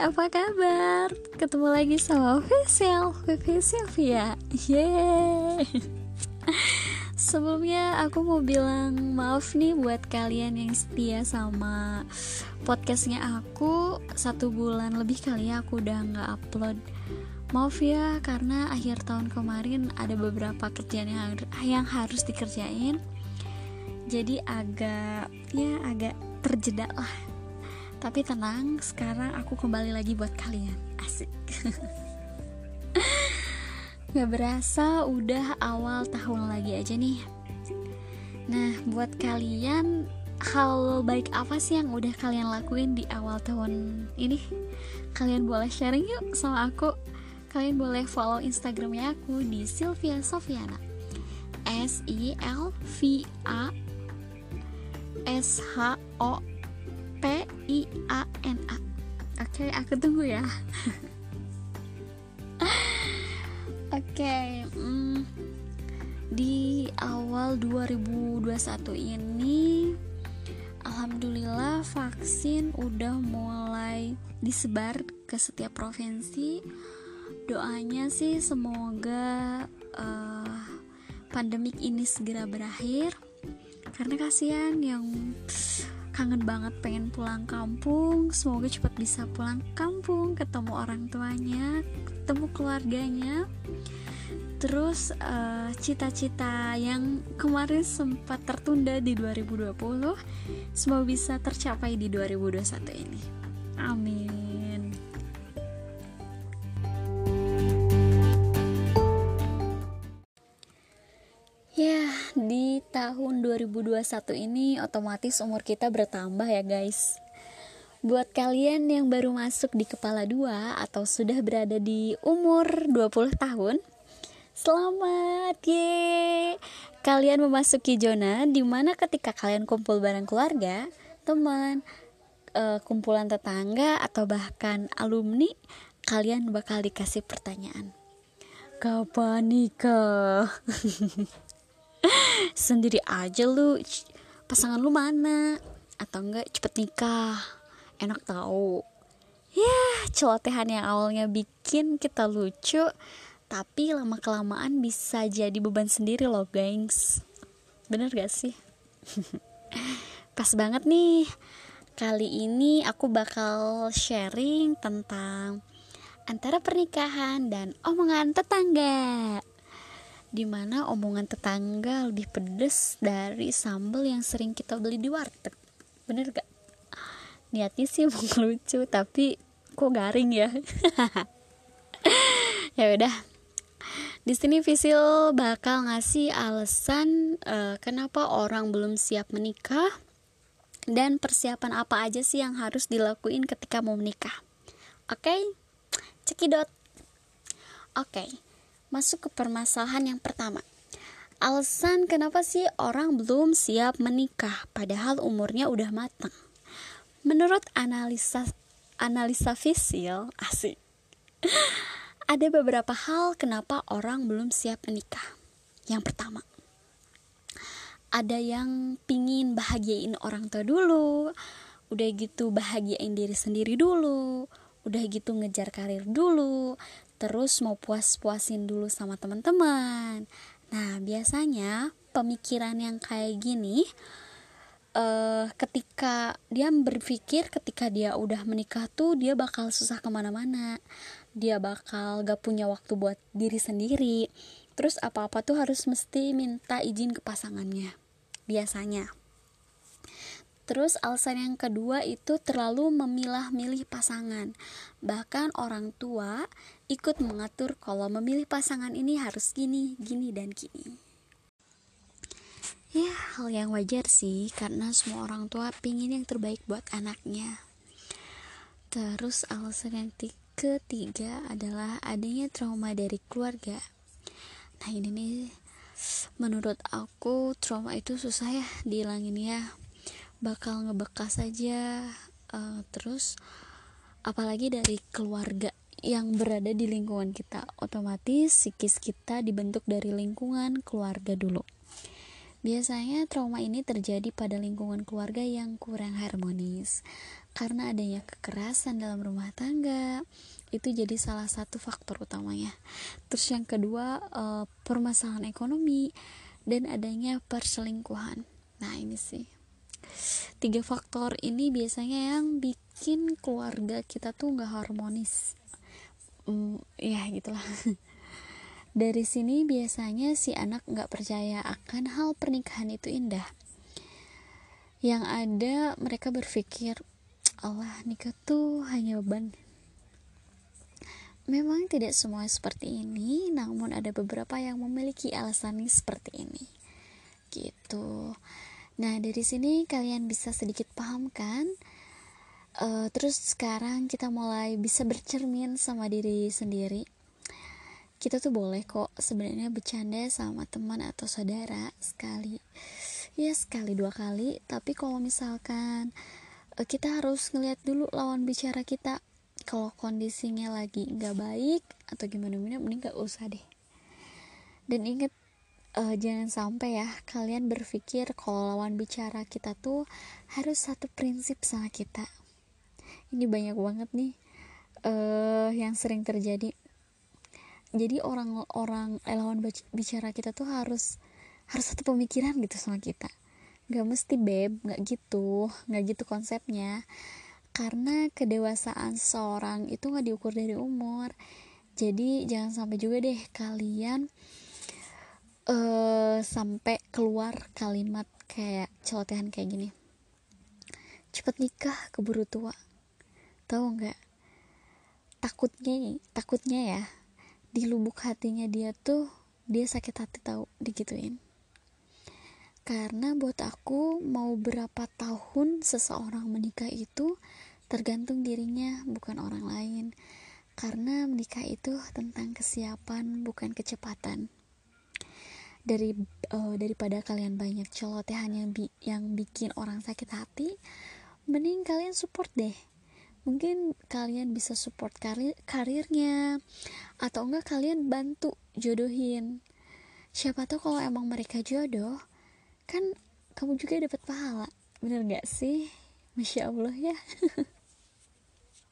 apa kabar? Ketemu lagi sama Faisal, Vivi Sylvia. Yeay. Sebelumnya aku mau bilang maaf nih buat kalian yang setia sama podcastnya aku. Satu bulan lebih kali ya aku udah gak upload. Maaf ya karena akhir tahun kemarin ada beberapa kerjaan yang, yang harus dikerjain. Jadi agak ya agak terjeda lah tapi tenang, sekarang aku kembali lagi buat kalian. Asik. Gak berasa udah awal tahun lagi aja nih. Nah, buat kalian hal baik apa sih yang udah kalian lakuin di awal tahun ini? Kalian boleh sharing yuk sama aku. Kalian boleh follow Instagramnya aku di Sylvia Sofiana. S I L V A S H O I A N A. Oke, okay, aku tunggu ya. Oke, okay, hmm, di awal 2021 ini alhamdulillah vaksin udah mulai disebar ke setiap provinsi. Doanya sih semoga uh, pandemik ini segera berakhir karena kasihan yang kangen banget pengen pulang kampung. Semoga cepat bisa pulang kampung ketemu orang tuanya ketemu keluarganya. Terus eh, cita-cita uh, yang kemarin sempat tertunda di 2020 semoga bisa tercapai di 2021 ini. Amin tahun 2021 ini otomatis umur kita bertambah ya guys. Buat kalian yang baru masuk di kepala dua atau sudah berada di umur 20 tahun, selamat ye. Kalian memasuki zona di mana ketika kalian kumpul bareng keluarga, teman, uh, kumpulan tetangga atau bahkan alumni, kalian bakal dikasih pertanyaan. Kapan nikah? sendiri aja lu pasangan lu mana? Atau enggak cepet nikah. Enak tahu ya celotehan yang awalnya bikin kita lucu tapi lama kelamaan bisa jadi beban sendiri loh gengs. Bener gak sih? Pas banget nih. Kali ini aku bakal sharing tentang antara pernikahan dan omongan tetangga di mana omongan tetangga lebih pedes dari sambal yang sering kita beli di warteg bener gak niatnya sih mau lucu tapi kok garing ya ya udah di sini Visil bakal ngasih alasan uh, kenapa orang belum siap menikah dan persiapan apa aja sih yang harus dilakuin ketika mau menikah. Oke, okay? cekidot. Oke, okay masuk ke permasalahan yang pertama. Alasan kenapa sih orang belum siap menikah padahal umurnya udah matang? Menurut analisa analisa fisil asik. Ada beberapa hal kenapa orang belum siap menikah. Yang pertama, ada yang pingin bahagiain orang tua dulu, udah gitu bahagiain diri sendiri dulu, udah gitu ngejar karir dulu, terus mau puas-puasin dulu sama teman-teman. Nah, biasanya pemikiran yang kayak gini uh, ketika dia berpikir ketika dia udah menikah tuh dia bakal susah ke mana-mana. Dia bakal gak punya waktu buat diri sendiri. Terus apa-apa tuh harus mesti minta izin ke pasangannya biasanya Terus alasan yang kedua itu terlalu memilah-milih pasangan. Bahkan orang tua ikut mengatur kalau memilih pasangan ini harus gini, gini, dan gini. Ya, hal yang wajar sih, karena semua orang tua pingin yang terbaik buat anaknya. Terus alasan yang ketiga adalah adanya trauma dari keluarga. Nah ini nih, menurut aku trauma itu susah ya dihilangin ya bakal ngebekas aja uh, terus apalagi dari keluarga yang berada di lingkungan kita. Otomatis psikis kita dibentuk dari lingkungan keluarga dulu. Biasanya trauma ini terjadi pada lingkungan keluarga yang kurang harmonis. Karena adanya kekerasan dalam rumah tangga itu jadi salah satu faktor utamanya. Terus yang kedua uh, permasalahan ekonomi dan adanya perselingkuhan. Nah ini sih tiga faktor ini biasanya yang bikin keluarga kita tuh nggak harmonis mm, ya gitulah dari sini biasanya si anak nggak percaya akan hal pernikahan itu indah yang ada mereka berpikir Allah nikah tuh hanya beban Memang tidak semua seperti ini, namun ada beberapa yang memiliki alasan seperti ini. Gitu. Nah, dari sini kalian bisa sedikit paham kan? Uh, terus sekarang kita mulai bisa bercermin sama diri sendiri. Kita tuh boleh kok sebenarnya bercanda sama teman atau saudara sekali. Ya sekali dua kali, tapi kalau misalkan uh, kita harus ngeliat dulu lawan bicara kita kalau kondisinya lagi nggak baik atau gimana gimana mending nggak usah deh dan inget uh, jangan sampai ya kalian berpikir kalau lawan bicara kita tuh harus satu prinsip sama kita. Ini banyak banget nih uh, yang sering terjadi. Jadi orang-orang eh, lawan bicara kita tuh harus harus satu pemikiran gitu sama kita. Nggak mesti beb nggak gitu nggak gitu konsepnya. Karena kedewasaan seseorang itu nggak diukur dari umur. Jadi jangan sampai juga deh kalian sampai keluar kalimat kayak celotehan kayak gini. Cepet nikah keburu tua. Tahu nggak? Takutnya takutnya ya di lubuk hatinya dia tuh dia sakit hati tahu digituin. Karena buat aku mau berapa tahun seseorang menikah itu tergantung dirinya bukan orang lain. Karena menikah itu tentang kesiapan bukan kecepatan dari uh, daripada kalian banyak celotehan yang bi yang bikin orang sakit hati mending kalian support deh. Mungkin kalian bisa support karir karirnya atau enggak kalian bantu jodohin. Siapa tahu kalau emang mereka jodoh kan kamu juga dapat pahala. Bener gak sih? Masya allah ya.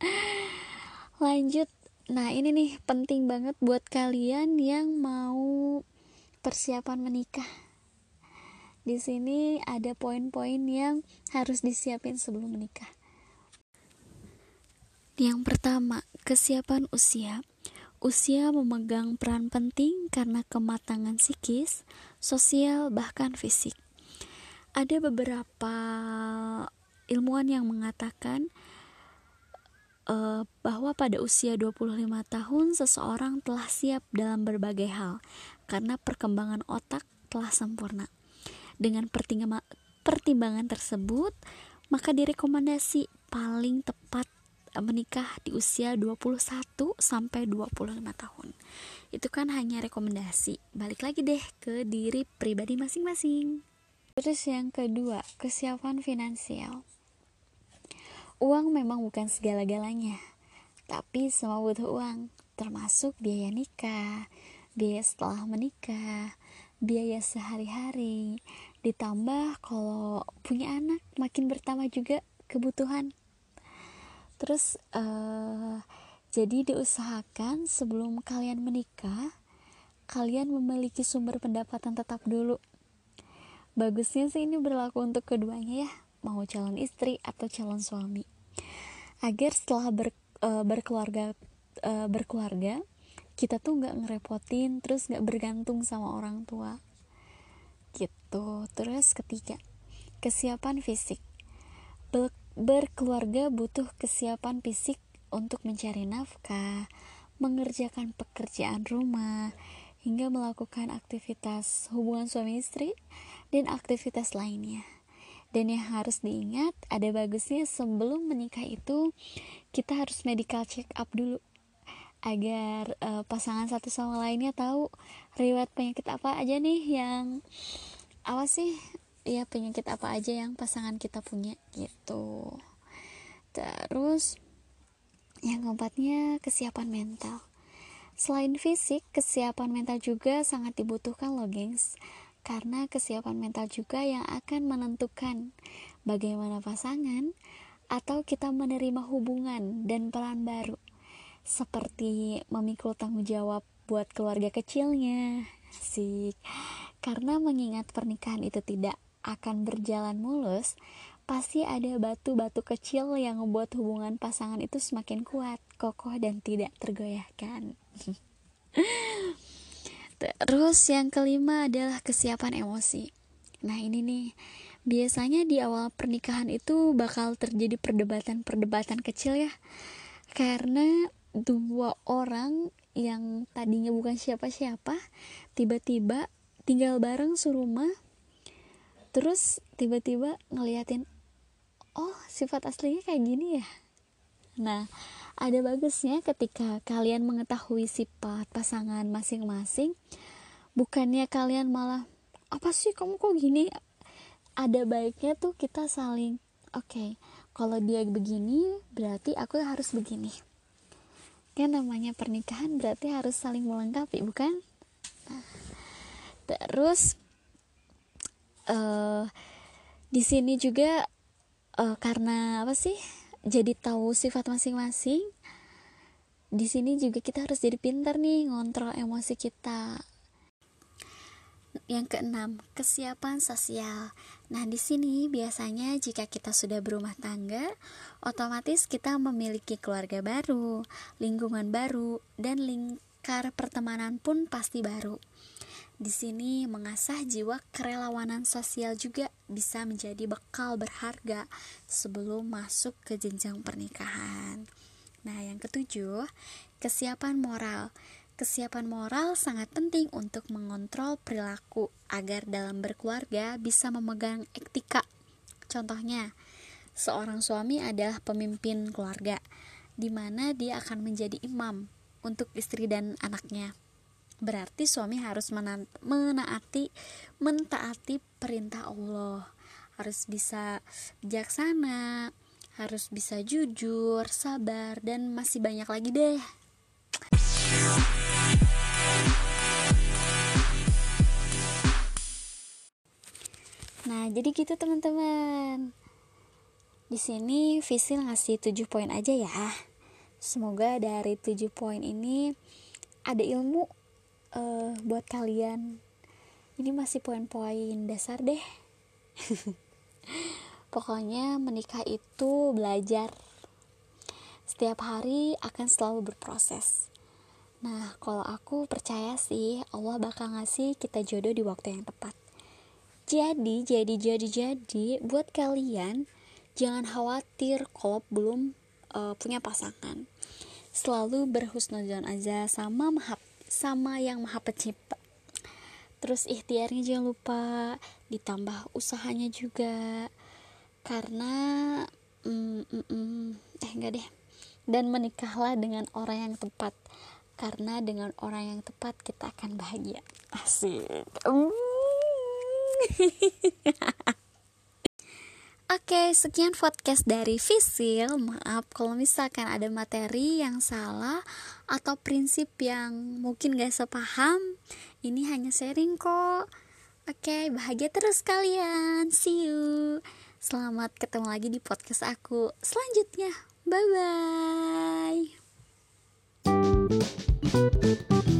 Lanjut. Nah ini nih penting banget buat kalian yang mau persiapan menikah. Di sini ada poin-poin yang harus disiapin sebelum menikah. Yang pertama kesiapan usia. Usia memegang peran penting karena kematangan psikis, sosial, bahkan fisik. Ada beberapa ilmuwan yang mengatakan uh, bahwa pada usia 25 tahun seseorang telah siap dalam berbagai hal karena perkembangan otak telah sempurna. Dengan pertimbangan tersebut, maka direkomendasi paling tepat menikah di usia 21 sampai 25 tahun. Itu kan hanya rekomendasi. Balik lagi deh ke diri pribadi masing-masing. Terus yang kedua, kesiapan finansial. Uang memang bukan segala-galanya, tapi semua butuh uang, termasuk biaya nikah, biaya setelah menikah, biaya sehari-hari, ditambah kalau punya anak makin bertambah juga kebutuhan. Terus uh, jadi diusahakan sebelum kalian menikah, kalian memiliki sumber pendapatan tetap dulu bagusnya sih ini berlaku untuk keduanya ya mau calon istri atau calon suami agar setelah ber, uh, berkeluarga uh, berkeluarga kita tuh nggak ngerepotin terus nggak bergantung sama orang tua. Gitu. Terus ketiga kesiapan fisik. Ber berkeluarga butuh kesiapan fisik untuk mencari nafkah mengerjakan pekerjaan rumah hingga melakukan aktivitas hubungan suami istri dan aktivitas lainnya. Dan yang harus diingat, ada bagusnya sebelum menikah itu kita harus medical check up dulu agar uh, pasangan satu sama lainnya tahu riwayat penyakit apa aja nih yang apa sih ya penyakit apa aja yang pasangan kita punya gitu. Terus yang keempatnya kesiapan mental. Selain fisik, kesiapan mental juga sangat dibutuhkan loh, gengs karena kesiapan mental juga yang akan menentukan bagaimana pasangan atau kita menerima hubungan dan peran baru seperti memikul tanggung jawab buat keluarga kecilnya. Sih karena mengingat pernikahan itu tidak akan berjalan mulus pasti ada batu-batu kecil yang membuat hubungan pasangan itu semakin kuat kokoh dan tidak tergoyahkan. Terus yang kelima adalah kesiapan emosi. Nah ini nih. Biasanya di awal pernikahan itu bakal terjadi perdebatan-perdebatan kecil ya. Karena dua orang yang tadinya bukan siapa-siapa tiba-tiba tinggal bareng serumah terus tiba-tiba ngeliatin oh sifat aslinya kayak gini ya? Nah ada bagusnya ketika kalian mengetahui sifat pasangan masing-masing bukannya kalian malah apa sih kamu kok gini? Ada baiknya tuh kita saling oke okay, kalau dia begini berarti aku harus begini kan namanya pernikahan berarti harus saling melengkapi bukan? Terus uh, di sini juga uh, karena apa sih? Jadi tahu sifat masing-masing di sini juga kita harus jadi pintar nih ngontrol emosi kita yang keenam, kesiapan sosial. Nah, di sini biasanya jika kita sudah berumah tangga, otomatis kita memiliki keluarga baru, lingkungan baru, dan lingkar pertemanan pun pasti baru. Di sini mengasah jiwa kerelawanan sosial juga bisa menjadi bekal berharga sebelum masuk ke jenjang pernikahan. Nah, yang ketujuh, kesiapan moral. Kesiapan moral sangat penting untuk mengontrol perilaku agar dalam berkeluarga bisa memegang etika. Contohnya, seorang suami adalah pemimpin keluarga, di mana dia akan menjadi imam untuk istri dan anaknya. Berarti suami harus menaati, mentaati perintah Allah, harus bisa bijaksana, harus bisa jujur, sabar, dan masih banyak lagi deh. Nah, jadi gitu teman-teman. Di sini Visil ngasih 7 poin aja ya. Semoga dari 7 poin ini ada ilmu uh, buat kalian. Ini masih poin-poin dasar deh. Pokoknya menikah itu belajar. Setiap hari akan selalu berproses. Nah, kalau aku percaya sih Allah bakal ngasih kita jodoh di waktu yang tepat jadi, jadi, jadi, jadi buat kalian jangan khawatir kalau belum uh, punya pasangan. Selalu berhusnuzon aja sama maha, sama yang maha pencipta. Terus ikhtiarnya jangan lupa ditambah usahanya juga karena mm, mm, mm, eh enggak deh dan menikahlah dengan orang yang tepat karena dengan orang yang tepat kita akan bahagia asik mm. Oke, sekian podcast dari Visil. Maaf kalau misalkan ada materi yang salah atau prinsip yang mungkin gak sepaham. Ini hanya sharing kok. Oke, bahagia terus kalian. See you. Selamat ketemu lagi di podcast aku selanjutnya. Bye bye.